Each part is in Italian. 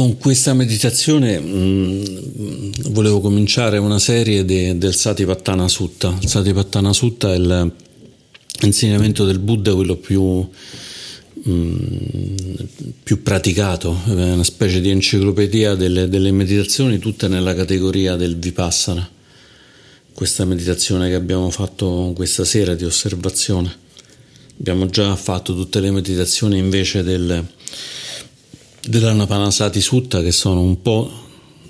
Con questa meditazione mh, mm, volevo cominciare una serie de, del Satipattana Sutta. Il Satipattana Sutta è l'insegnamento del Buddha, quello più, mh, mm, più praticato, è una specie di enciclopedia delle, delle meditazioni, tutte nella categoria del Vipassana. Questa meditazione che abbiamo fatto questa sera di osservazione. Abbiamo già fatto tutte le meditazioni invece del dell'Anapanasati Sutta che sono un po'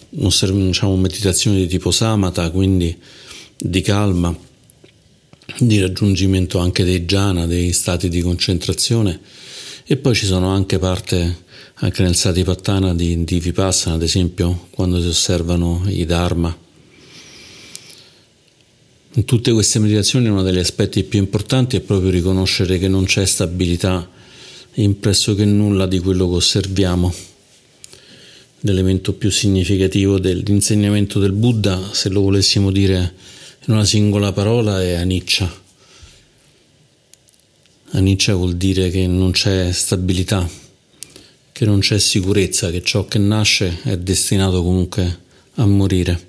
diciamo, meditazioni di tipo samatha, quindi di calma, di raggiungimento anche dei jhana, dei stati di concentrazione e poi ci sono anche parte anche nel Satipattana di, di Vipassana, ad esempio quando si osservano i Dharma. In tutte queste meditazioni uno degli aspetti più importanti è proprio riconoscere che non c'è stabilità in pressoché nulla di quello che osserviamo. L'elemento più significativo dell'insegnamento del Buddha, se lo volessimo dire in una singola parola, è aniccia. Aniccia vuol dire che non c'è stabilità, che non c'è sicurezza, che ciò che nasce è destinato comunque a morire.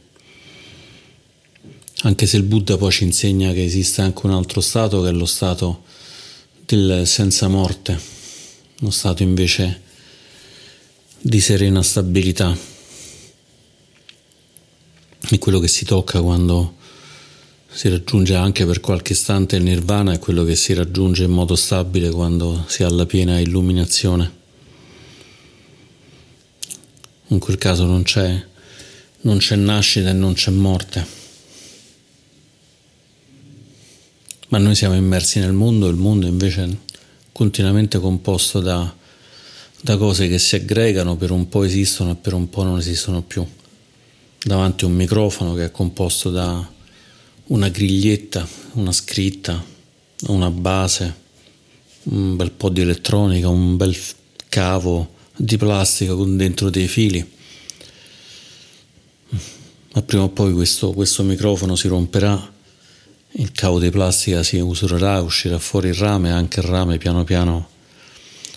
Anche se il Buddha poi ci insegna che esiste anche un altro stato che è lo stato del senza morte uno stato invece di serena stabilità. È quello che si tocca quando si raggiunge anche per qualche istante il nirvana, è quello che si raggiunge in modo stabile quando si ha la piena illuminazione. In quel caso non c'è, non c'è nascita e non c'è morte. Ma noi siamo immersi nel mondo, il mondo invece continuamente composto da, da cose che si aggregano, per un po' esistono e per un po' non esistono più. Davanti a un microfono che è composto da una griglietta, una scritta, una base, un bel po' di elettronica, un bel cavo di plastica con dentro dei fili. Ma prima o poi questo, questo microfono si romperà il cavo di plastica si usurerà, uscirà fuori il rame, anche il rame piano piano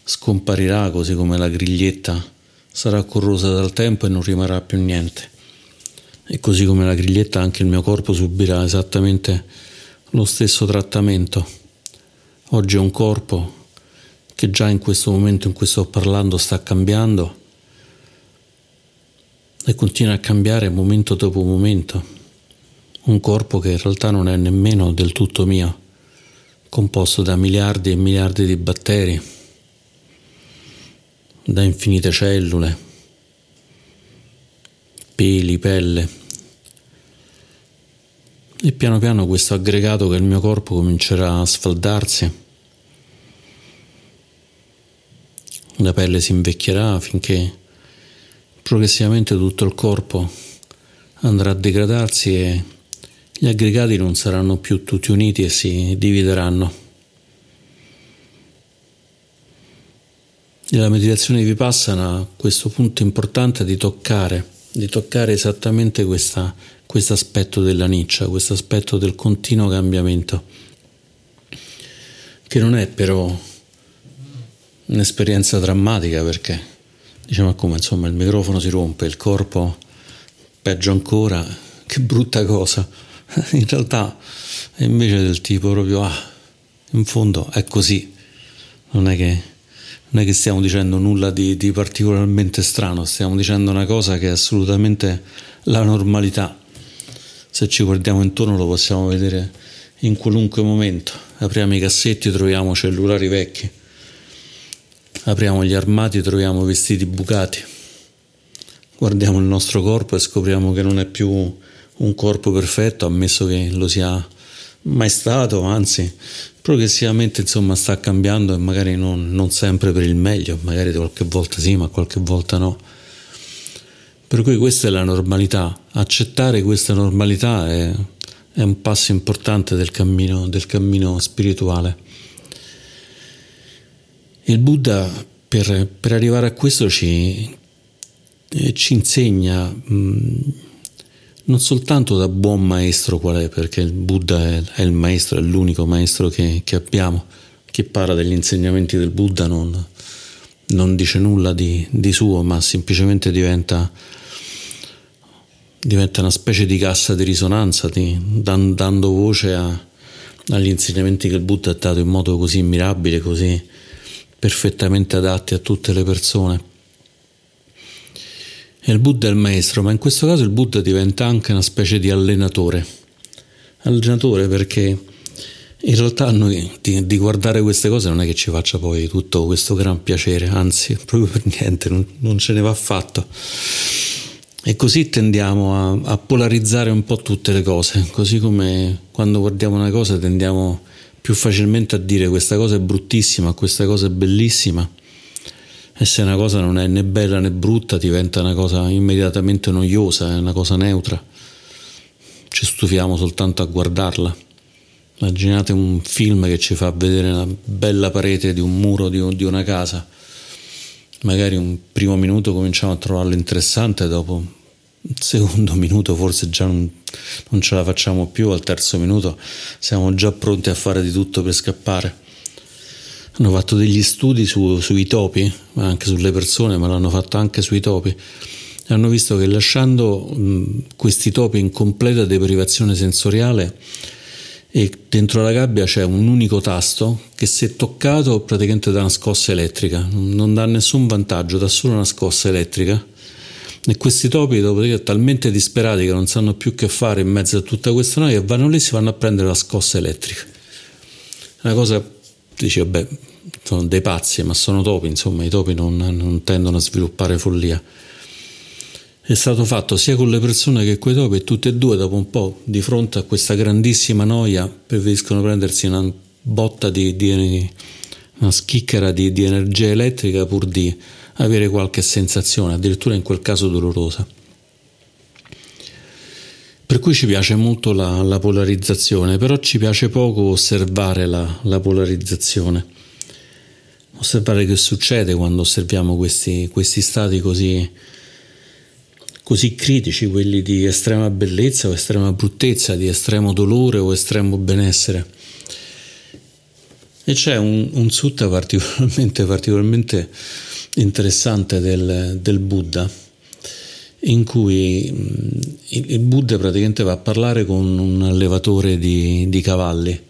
scomparirà, così come la griglietta sarà corrosa dal tempo e non rimarrà più niente. E così come la griglietta anche il mio corpo subirà esattamente lo stesso trattamento. Oggi è un corpo che già in questo momento in cui sto parlando sta cambiando e continua a cambiare momento dopo momento un corpo che in realtà non è nemmeno del tutto mio, composto da miliardi e miliardi di batteri, da infinite cellule, peli, pelle. E piano piano questo aggregato che è il mio corpo comincerà a sfaldarsi. La pelle si invecchierà finché progressivamente tutto il corpo andrà a degradarsi e gli aggregati non saranno più tutti uniti e si divideranno. Nella meditazione di Vipassana questo punto importante di toccare, di toccare esattamente questo aspetto della niccia, questo aspetto del continuo cambiamento, che non è però un'esperienza drammatica perché diciamo come insomma il microfono si rompe, il corpo peggio ancora, che brutta cosa in realtà è invece del tipo proprio, ah, in fondo è così, non è che, non è che stiamo dicendo nulla di, di particolarmente strano, stiamo dicendo una cosa che è assolutamente la normalità. Se ci guardiamo intorno lo possiamo vedere in qualunque momento. Apriamo i cassetti troviamo cellulari vecchi. Apriamo gli armadi e troviamo vestiti bucati. Guardiamo il nostro corpo e scopriamo che non è più un corpo perfetto, ammesso che lo sia mai stato, anzi progressivamente insomma sta cambiando e magari non, non sempre per il meglio, magari qualche volta sì, ma qualche volta no. Per cui questa è la normalità, accettare questa normalità è, è un passo importante del cammino, del cammino spirituale. Il Buddha per, per arrivare a questo ci, ci insegna mh, non soltanto da buon maestro qual è, perché il Buddha è, è il maestro, è l'unico maestro che, che, abbiamo, chi parla degli insegnamenti del Buddha non, non dice nulla di, di suo, ma semplicemente diventa, diventa, una specie di cassa di risonanza, di, dan, dando voce a, agli insegnamenti che il Buddha ha dato in modo così mirabile, così perfettamente adatti a tutte le persone. Il Buddha è il maestro, ma in questo caso il Buddha diventa anche una specie di allenatore. Allenatore perché in realtà a noi di, di, guardare queste cose non è che ci faccia poi tutto questo gran piacere, anzi, proprio per niente, non, non ce ne va affatto. E così tendiamo a, a, polarizzare un po' tutte le cose, così come quando guardiamo una cosa tendiamo più facilmente a dire questa cosa è bruttissima, questa cosa è bellissima. E se una cosa non è né bella né brutta diventa una cosa immediatamente noiosa, è una cosa neutra. Ci stufiamo soltanto a guardarla. Immaginate un film che ci fa vedere una bella parete di un muro di, di una casa. Magari un primo minuto cominciamo a trovarlo interessante, dopo un secondo minuto forse già non, non ce la facciamo più, al terzo minuto siamo già pronti a fare di tutto per scappare. Hanno fatto degli studi su, sui topi, anche sulle persone, ma l'hanno fatto anche sui topi. Hanno visto che lasciando mh, questi topi in completa deprivazione sensoriale, e dentro la gabbia c'è un unico tasto che se toccato praticamente dà una scossa elettrica, non dà nessun vantaggio, dà solo una scossa elettrica. E questi topi, dopodiché, talmente disperati che non sanno più che fare in mezzo a tutta questa noia, vanno lì e si vanno a prendere la scossa elettrica. Una cosa, dici, vabbè, sono dei pazzi, ma sono topi, insomma, i topi non, non tendono a sviluppare follia è stato fatto sia con le persone che con i topi e tutte e due dopo un po' di fronte a questa grandissima noia preferiscono prendersi una botta di, di una schicchera di, di, energia elettrica pur di avere qualche sensazione, addirittura in quel caso dolorosa. Per cui ci piace molto la, la polarizzazione, però ci piace poco osservare la, la, polarizzazione, osservare che succede quando osserviamo questi, questi stati così così critici, quelli di estrema bellezza o estrema bruttezza, di estremo dolore o estremo benessere. E c'è un, un sutta particolarmente, particolarmente interessante del, del, Buddha, in cui il, il, Buddha praticamente va a parlare con un allevatore di, di cavalli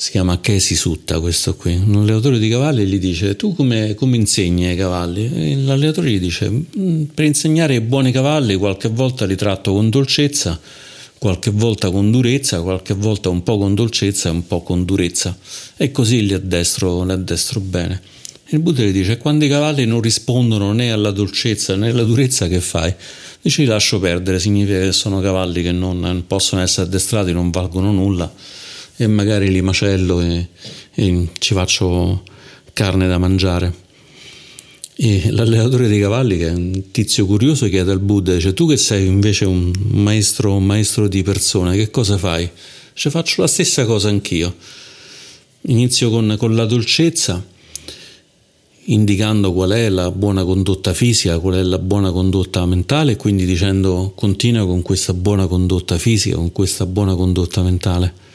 si chiama Kesi Sutta questo qui, un allenatore di cavalli gli dice tu come, come insegni ai cavalli? E l'allenatore gli dice mm, per insegnare ai buoni cavalli qualche volta li tratto con dolcezza, qualche volta con durezza, qualche volta un po' con dolcezza e un po' con durezza e così li addestro, li addestro bene. Il Buddha gli dice quando i cavalli non rispondono né alla dolcezza né alla durezza che fai? Dice li lascio perdere, significa che sono cavalli che non possono essere addestrati, non valgono nulla e magari li macello e, e ci faccio carne da mangiare. E l'allenatore dei cavalli, che è un tizio curioso, chiede al Buddha: dice, Tu che sei invece un maestro, un maestro di persone, che cosa fai? Dice, faccio la stessa cosa anch'io. Inizio con, con la dolcezza, indicando qual è la buona condotta fisica, qual è la buona condotta mentale, e quindi dicendo continua con questa buona condotta fisica, con questa buona condotta mentale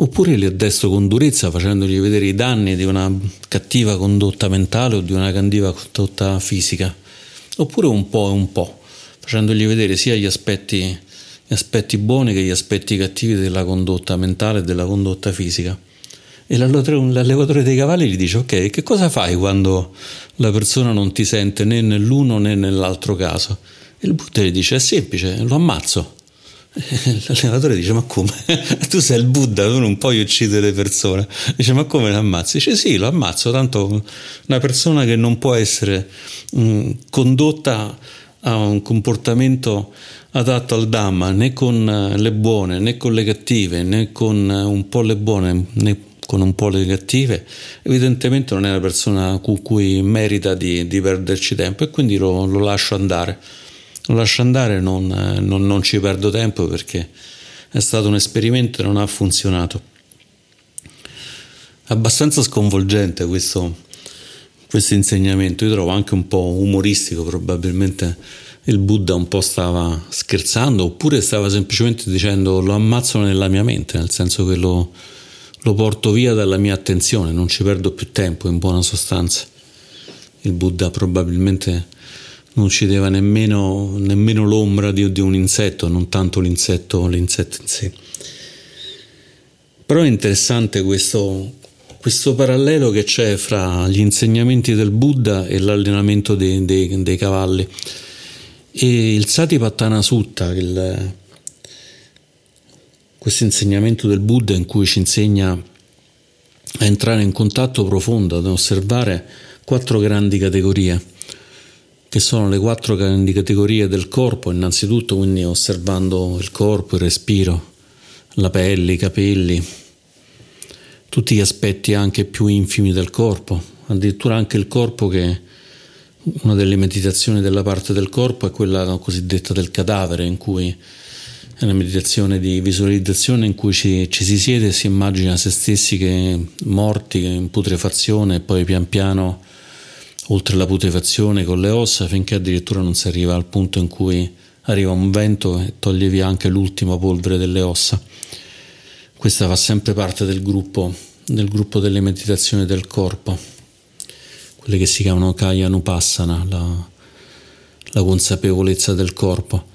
oppure li addestro con durezza facendogli vedere i danni di una cattiva condotta mentale o di una cattiva condotta fisica, oppure un po' e un po', facendogli vedere sia gli aspetti, gli aspetti buoni che gli aspetti cattivi della condotta mentale e della condotta fisica. E l'allevatore dei cavalli gli dice: Ok, che cosa fai quando la persona non ti sente né nell'uno né nell'altro caso? E il Buddha gli dice: È semplice, lo ammazzo. L'allenatore dice: Ma come? tu sei il Buddha, tu non puoi uccidere le persone. Dice: Ma come lo ammazzi? Dice: Sì, lo ammazzo. Tanto una persona che non può essere mh, condotta a un comportamento adatto al Dhamma né con le buone né con le cattive né con un po' le buone né con un po' le cattive, evidentemente non è una persona cu cui merita di, di perderci tempo e quindi lo, lo lascio andare lo lascio andare, non, non, non ci perdo tempo perché è stato un esperimento e non ha funzionato. Abbastanza sconvolgente questo, questo insegnamento, io trovo anche un po' umoristico, probabilmente il Buddha un po' stava scherzando oppure stava semplicemente dicendo lo ammazzo nella mia mente, nel senso che lo, lo porto via dalla mia attenzione, non ci perdo più tempo in buona sostanza il Buddha probabilmente non uccideva nemmeno, nemmeno l'ombra di, di, un insetto, non tanto l'insetto, l'insetto in sé. Però è interessante questo, questo parallelo che c'è fra gli insegnamenti del Buddha e l'allenamento dei, dei, dei cavalli. E il Satipatthana Sutta, il, questo insegnamento del Buddha in cui ci insegna a entrare in contatto profondo, ad osservare quattro grandi categorie, che sono le quattro grandi categorie del corpo, innanzitutto quindi osservando il corpo, il respiro, la pelle, i capelli, tutti gli aspetti anche più infimi del corpo, addirittura anche il corpo che una delle meditazioni della parte del corpo è quella cosiddetta del cadavere, in cui è una meditazione di visualizzazione in cui ci, ci si siede e si immagina se stessi che morti in putrefazione e poi pian piano oltre la putrefazione con le ossa finché addirittura non si arriva al punto in cui arriva un vento e toglie via anche l'ultima polvere delle ossa. Questa fa sempre parte del gruppo, del gruppo delle meditazioni del corpo, quelle che si chiamano Kaya Nupassana, la, la consapevolezza del corpo.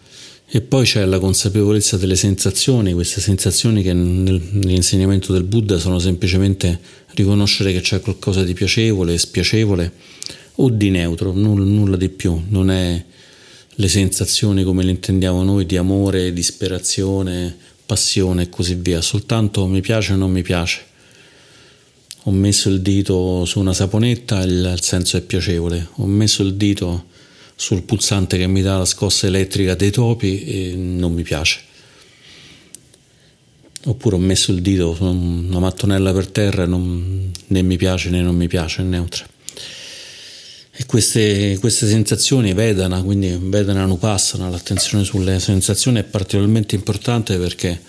E poi c'è la consapevolezza delle sensazioni, queste sensazioni che nell'insegnamento del Buddha sono semplicemente riconoscere che c'è qualcosa di piacevole, spiacevole o di neutro, nulla, nulla di più, non è le sensazioni come le intendiamo noi di amore, disperazione, passione e così via, soltanto mi piace o non mi piace. Ho messo il dito su una saponetta e il senso è piacevole, ho messo il dito sul pulsante che mi dà la scossa elettrica dei topi e non mi piace. Oppure ho messo il dito su una mattonella per terra e non, né mi piace né non mi piace, è neutra. E queste, queste sensazioni, Vedana, quindi Vedana Nupassana, l'attenzione sulle sensazioni è particolarmente importante perché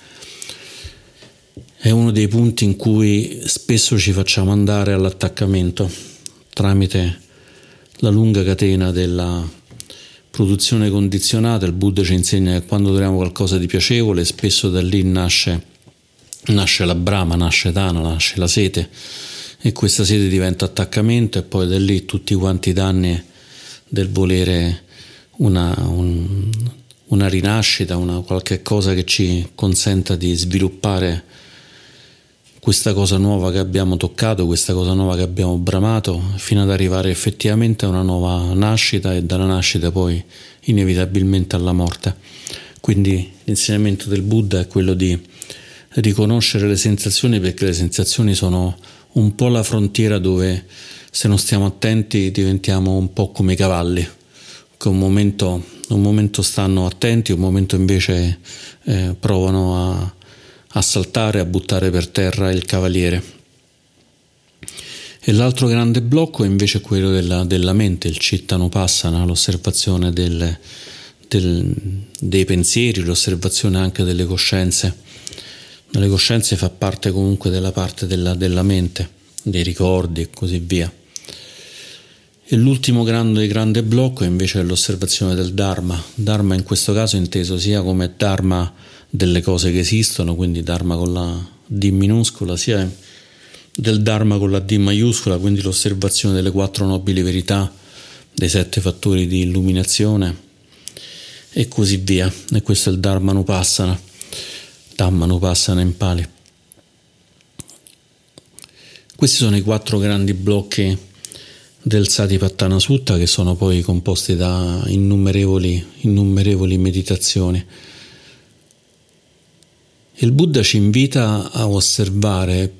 è uno dei punti in cui spesso ci facciamo andare all'attaccamento tramite la lunga catena della produzione condizionata. Il Buddha ci insegna che quando troviamo qualcosa di piacevole, spesso da lì nasce, nasce la brama, nasce Dana, nasce la sete e questa sede diventa attaccamento e poi da lì tutti quanti i danni del volere una, un, una rinascita, una qualche cosa che ci consenta di sviluppare questa cosa nuova che abbiamo toccato, questa cosa nuova che abbiamo bramato, fino ad arrivare effettivamente a una nuova nascita e dalla nascita poi inevitabilmente alla morte. Quindi l'insegnamento del Buddha è quello di riconoscere le sensazioni perché le sensazioni sono un po' la frontiera dove se non stiamo attenti diventiamo un po' come i cavalli, che un momento, un momento stanno attenti, un momento invece eh, provano a, a saltare, a buttare per terra il cavaliere. E l'altro grande blocco è invece quello della, della mente, il cittano-passana, l'osservazione del, del, dei pensieri, l'osservazione anche delle coscienze. Le coscienze fa parte comunque della parte della, della mente, dei ricordi e così via. E l'ultimo grande, grande blocco è invece l'osservazione del Dharma. Dharma in questo caso inteso sia come Dharma delle cose che esistono, quindi Dharma con la D minuscola, sia del Dharma con la D maiuscola, quindi l'osservazione delle quattro nobili verità, dei sette fattori di illuminazione e così via. E questo è il Dharma Nupassana. Dhammanupassana in Pali. Questi sono i quattro grandi blocchi del Satipattana Sutta che sono poi composti da innumerevoli, innumerevoli meditazioni. Il Buddha ci invita a osservare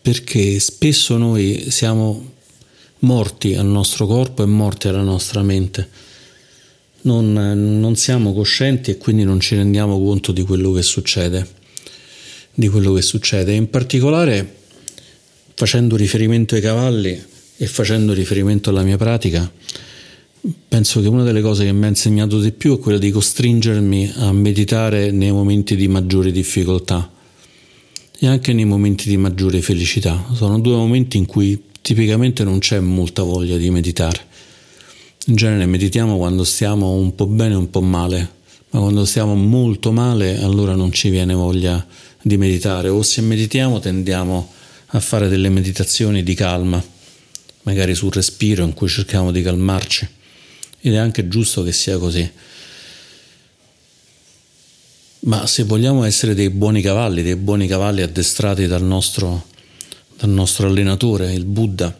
perché spesso noi siamo morti al nostro corpo e morti alla nostra mente non, non siamo coscienti e quindi non ci rendiamo conto di quello che succede. Di quello che succede. In particolare, facendo riferimento ai cavalli e facendo riferimento alla mia pratica, penso che una delle cose che mi ha insegnato di più è quella di costringermi a meditare nei momenti di maggiore difficoltà e anche nei momenti di maggiore felicità. Sono due momenti in cui tipicamente non c'è molta voglia di meditare. In genere meditiamo quando stiamo un po' bene o un po' male, ma quando stiamo molto male allora non ci viene voglia di meditare o se meditiamo tendiamo a fare delle meditazioni di calma, magari sul respiro in cui cerchiamo di calmarci ed è anche giusto che sia così. Ma se vogliamo essere dei buoni cavalli, dei buoni cavalli addestrati dal nostro, dal nostro allenatore, il Buddha,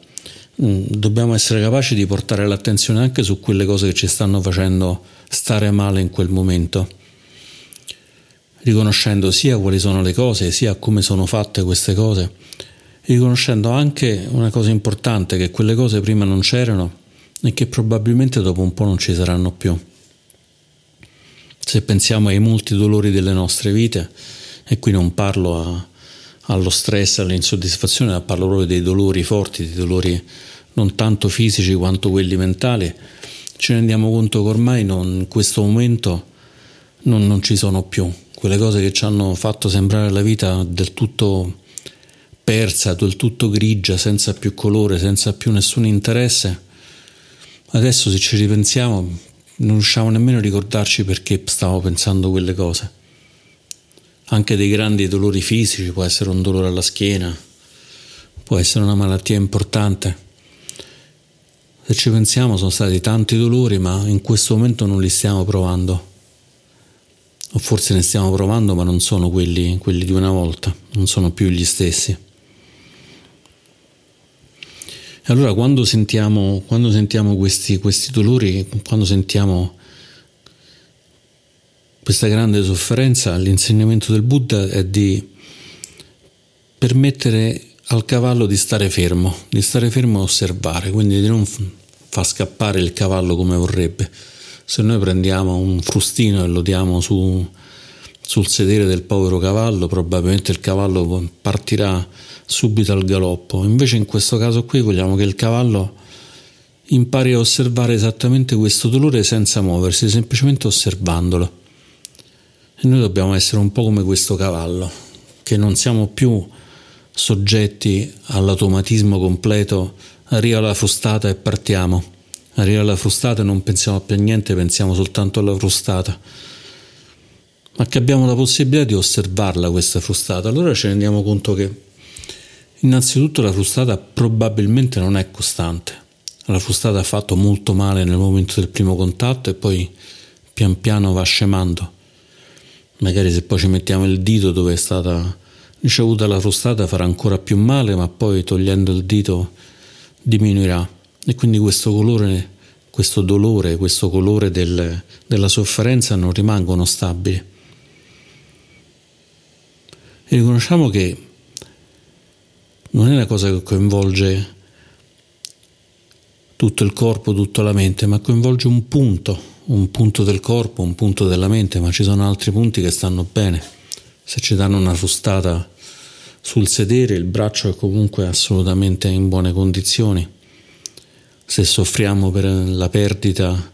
mm, dobbiamo essere capaci di portare l'attenzione anche su quelle cose che ci stanno facendo stare male in quel momento, riconoscendo sia quali sono le cose, sia come sono fatte queste cose, riconoscendo anche una cosa importante, che quelle cose prima non c'erano e che probabilmente dopo un po' non ci saranno più. Se pensiamo ai molti dolori delle nostre vite, e qui non parlo a, allo stress, all'insoddisfazione, ma parlo proprio dei dolori forti, dei dolori non tanto fisici quanto quelli mentali, ci rendiamo conto che ormai non, in questo momento non, non ci sono più. Quelle cose che ci hanno fatto sembrare la vita del tutto persa, del tutto grigia, senza più colore, senza più nessun interesse. Adesso se ci ripensiamo non riusciamo nemmeno a ricordarci perché stavamo pensando quelle cose. Anche dei grandi dolori fisici, può essere un dolore alla schiena, può essere una malattia importante. Se ci pensiamo sono stati tanti dolori, ma in questo momento non li stiamo provando. O forse ne stiamo provando, ma non sono quelli, quelli di una volta, non sono più gli stessi. E allora quando sentiamo, quando sentiamo questi, questi dolori, quando sentiamo questa grande sofferenza, l'insegnamento del Buddha è di permettere al cavallo di stare fermo, di stare fermo a osservare, quindi di non far scappare il cavallo come vorrebbe. Se noi prendiamo un frustino e lo diamo su, sul sedere del povero cavallo, probabilmente il cavallo partirà subito al galoppo. Invece in questo caso qui vogliamo che il cavallo impari a osservare esattamente questo dolore senza muoversi, semplicemente osservandolo. E noi dobbiamo essere un po' come questo cavallo, che non siamo più soggetti all'automatismo completo, arriva la frustata e partiamo. Arriva la frustata e non pensiamo più a niente, pensiamo soltanto alla frustata. Ma che abbiamo la possibilità di osservarla questa frustata, allora ci rendiamo conto che Innanzitutto la frustata probabilmente non è costante. La frustata ha fatto molto male nel momento del primo contatto e poi pian piano va scemando. Magari se poi ci mettiamo il dito dove è stata ricevuta la frustata farà ancora più male, ma poi togliendo il dito diminuirà. E quindi questo colore, questo dolore, questo colore del, della sofferenza non rimangono stabili. E riconosciamo che non è una cosa che coinvolge tutto il corpo, tutta la mente, ma coinvolge un punto, un punto del corpo, un punto della mente, ma ci sono altri punti che stanno bene. Se ci danno una frustata sul sedere, il braccio è comunque assolutamente in buone condizioni. Se soffriamo per la perdita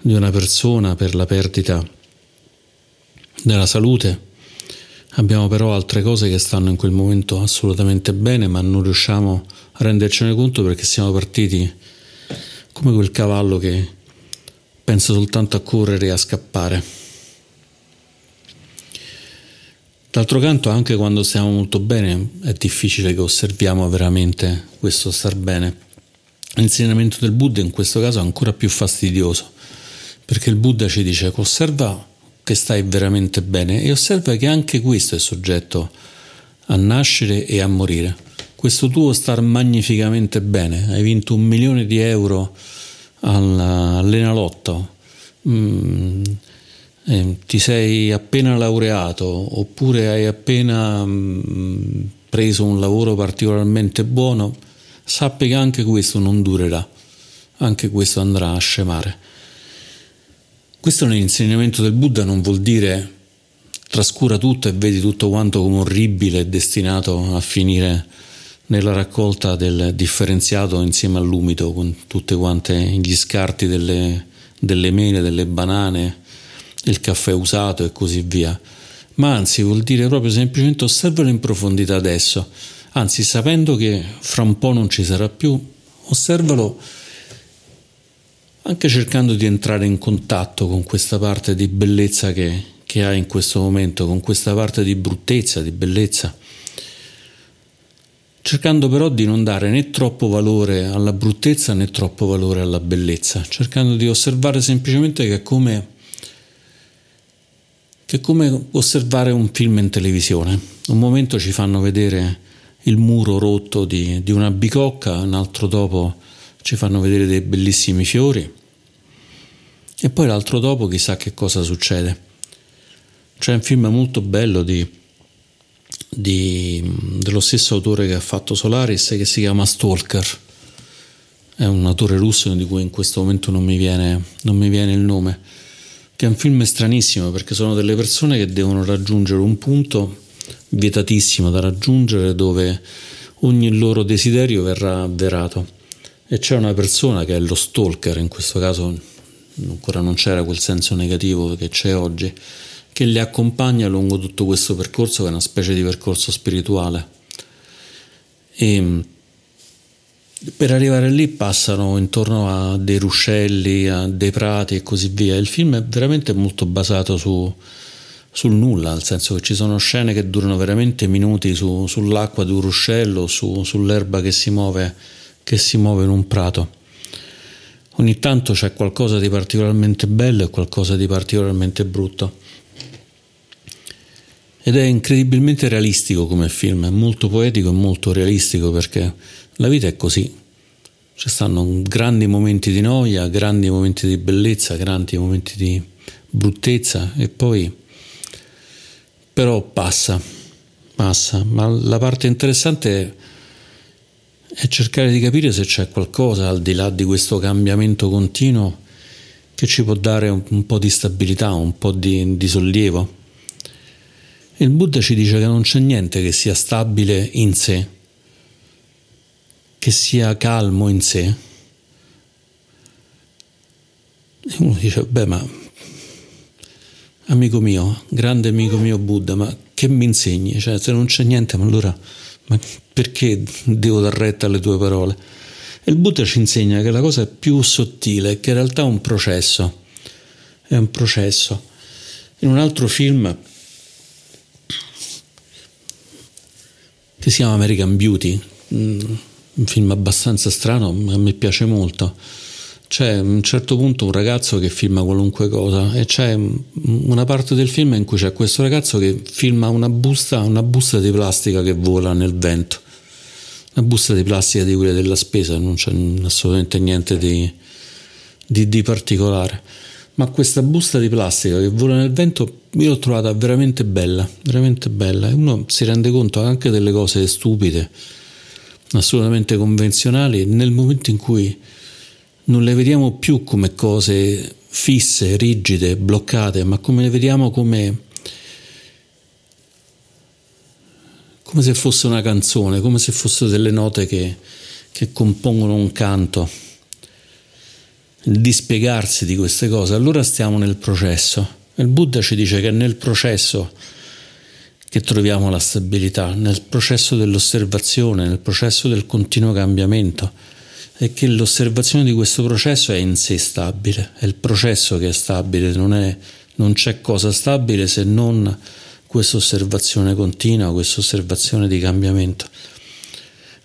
di una persona, per la perdita della salute, Abbiamo però altre cose che stanno in quel momento assolutamente bene, ma non riusciamo a rendercene conto perché siamo partiti come quel cavallo che pensa soltanto a correre e a scappare. D'altro canto, anche quando stiamo molto bene, è difficile che osserviamo veramente questo star bene. L'insegnamento del Buddha in questo caso è ancora più fastidioso, perché il Buddha ci dice osserva che stai veramente bene e osserva che anche questo è soggetto a nascere e a morire. Questo tuo star magnificamente bene, hai vinto un milione di euro all'Enalotto, mm, eh, ti sei appena laureato oppure hai appena mm, preso un lavoro particolarmente buono, sappi che anche questo non durerà, anche questo andrà a scemare. Questo nell'insegnamento del Buddha non vuol dire trascura tutto e vedi tutto quanto come orribile e destinato a finire nella raccolta del differenziato insieme all'umido con tutti quanti gli scarti delle, delle mele, delle banane, il caffè usato e così via. Ma anzi vuol dire proprio semplicemente osservalo in profondità adesso, anzi sapendo che fra un po' non ci sarà più, osservalo anche cercando di entrare in contatto con questa parte di bellezza che, che hai in questo momento, con questa parte di bruttezza, di bellezza, cercando però di non dare né troppo valore alla bruttezza né troppo valore alla bellezza, cercando di osservare semplicemente che è come, che è come osservare un film in televisione. Un momento ci fanno vedere il muro rotto di, di una bicocca, un altro dopo ci fanno vedere dei bellissimi fiori e poi l'altro dopo chissà che cosa succede. C'è un film molto bello di, di, dello stesso autore che ha fatto Solaris che si chiama Stalker. È un autore russo di cui in questo momento non mi viene, non mi viene il nome. Che è un film stranissimo perché sono delle persone che devono raggiungere un punto vietatissimo da raggiungere dove ogni loro desiderio verrà avverato e c'è una persona che è lo stalker, in questo caso ancora non c'era quel senso negativo che c'è oggi, che li accompagna lungo tutto questo percorso che è una specie di percorso spirituale. E per arrivare lì passano intorno a dei ruscelli, a dei prati e così via. Il film è veramente molto basato su, sul nulla, nel senso che ci sono scene che durano veramente minuti su, sull'acqua di un ruscello, su, sull'erba che si muove che si muove in un prato. Ogni tanto c'è qualcosa di particolarmente bello e qualcosa di particolarmente brutto. Ed è incredibilmente realistico come film, è molto poetico e molto realistico perché la vita è così. Ci stanno grandi momenti di noia, grandi momenti di bellezza, grandi momenti di bruttezza e poi però passa, passa. Ma la parte interessante è e cercare di capire se c'è qualcosa al di là di questo cambiamento continuo che ci può dare un, un po' di stabilità, un po' di, di sollievo. Il Buddha ci dice che non c'è niente che sia stabile in sé, che sia calmo in sé. E uno dice, beh, ma amico mio, grande amico mio Buddha, ma che mi insegni? Cioè, se non c'è niente, ma allora ma perché devo dar retta alle tue parole? E il Buddha ci insegna che la cosa è più sottile, che in realtà è un processo, è un processo. In un altro film che si chiama American Beauty, mm, un film abbastanza strano, ma a me piace molto c'è a un certo punto un ragazzo che filma qualunque cosa e c'è una parte del film in cui c'è questo ragazzo che filma una busta, una busta di plastica che vola nel vento. Una busta di plastica di quelle della spesa, non c'è assolutamente niente di, di, di particolare. Ma questa busta di plastica che vola nel vento io l'ho trovata veramente bella, veramente bella. E uno si rende conto anche delle cose stupide, assolutamente convenzionali, nel momento in cui non le vediamo più come cose fisse, rigide, bloccate, ma come le vediamo come, come se fosse una canzone, come se fossero delle note che, che compongono un canto. Il dispiegarsi di queste cose, allora stiamo nel processo. Il Buddha ci dice che è nel processo che troviamo la stabilità, nel processo dell'osservazione, nel processo del continuo cambiamento è che l'osservazione di questo processo è in sé stabile, è il processo che è stabile, non, è, non c'è cosa stabile se non questa osservazione continua, questa osservazione di cambiamento.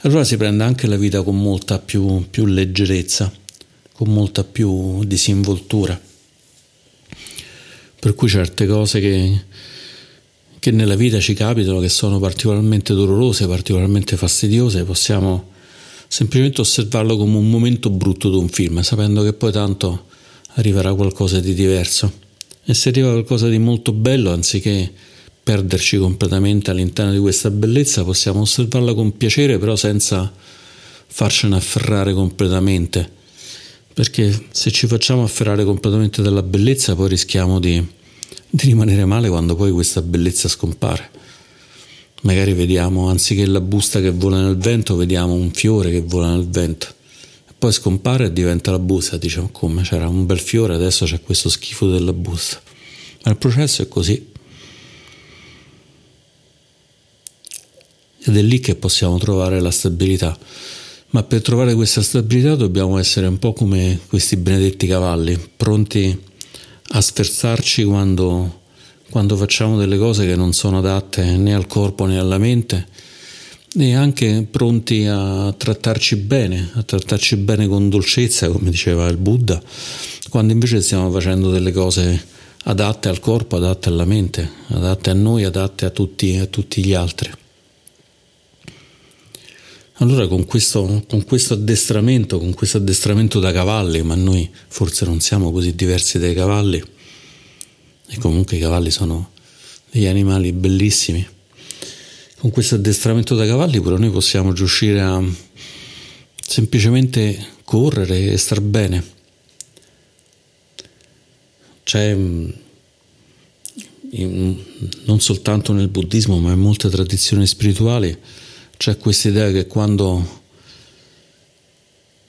Allora si prende anche la vita con molta più, più leggerezza, con molta più disinvoltura. Per cui certe cose che, che nella vita ci capitano, che sono particolarmente dolorose, particolarmente fastidiose, possiamo semplicemente osservarlo come un momento brutto di un film, sapendo che poi tanto arriverà qualcosa di diverso. E se arriva qualcosa di molto bello, anziché perderci completamente all'interno di questa bellezza, possiamo osservarla con piacere, però senza farcene afferrare completamente. Perché se ci facciamo afferrare completamente dalla bellezza, poi rischiamo di, di rimanere male quando poi questa bellezza scompare magari vediamo anziché la busta che vola nel vento, vediamo un fiore che vola nel vento. Poi scompare e diventa la busta, diciamo come c'era un bel fiore, adesso c'è questo schifo della busta. Ma il processo è così. Ed è lì che possiamo trovare la stabilità. Ma per trovare questa stabilità dobbiamo essere un po' come questi benedetti cavalli, pronti a sferzarci quando quando facciamo delle cose che non sono adatte né al corpo né alla mente e anche pronti a trattarci bene, a trattarci bene con dolcezza, come diceva il Buddha, quando invece stiamo facendo delle cose adatte al corpo, adatte alla mente, adatte a noi, adatte a tutti, a tutti gli altri. Allora con questo, con questo, addestramento, con questo addestramento da cavalli, ma noi forse non siamo così diversi dai cavalli, e comunque i cavalli sono degli animali bellissimi, con questo addestramento da cavalli pure noi possiamo riuscire a semplicemente correre e star bene. C'è in, non soltanto nel buddismo ma in molte tradizioni spirituali c'è questa idea che quando,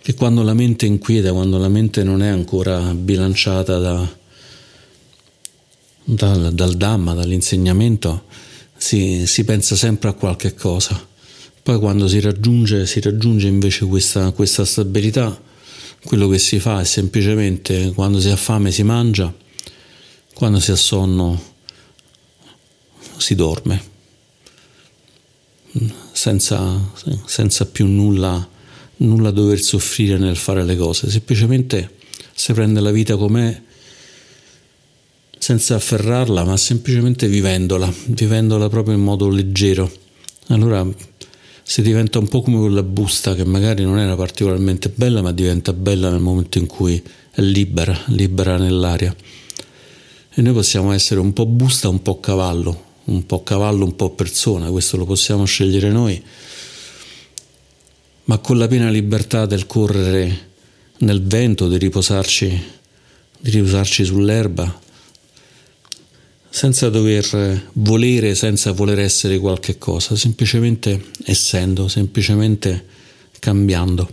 che quando la mente inquieta, quando la mente non è ancora bilanciata da, dal, dal Dhamma, dall'insegnamento, si, si, pensa sempre a qualche cosa. Poi quando si raggiunge, si raggiunge invece questa, questa stabilità, quello che si fa è semplicemente quando si ha fame si mangia, quando si ha sonno si dorme senza, senza più nulla, nulla dover soffrire nel fare le cose, semplicemente si prende la vita com'è senza afferrarla, ma semplicemente vivendola, vivendola proprio in modo leggero. Allora si diventa un po' come quella busta che magari non era particolarmente bella, ma diventa bella nel momento in cui è libera, libera nell'aria. E noi possiamo essere un po' busta, un po' cavallo, un po' cavallo, un po' persona, questo lo possiamo scegliere noi, ma con la piena libertà del correre nel vento, di riposarci, di riposarci sull'erba, senza dover volere, senza voler essere qualche cosa, semplicemente essendo, semplicemente cambiando.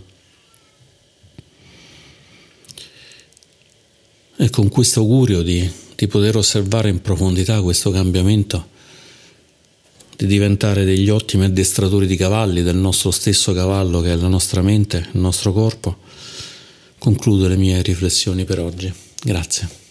E con questo augurio di, di poter osservare in profondità questo cambiamento, di diventare degli ottimi addestratori di cavalli, del nostro stesso cavallo che è la nostra mente, il nostro corpo, concludo le mie riflessioni per oggi. Grazie.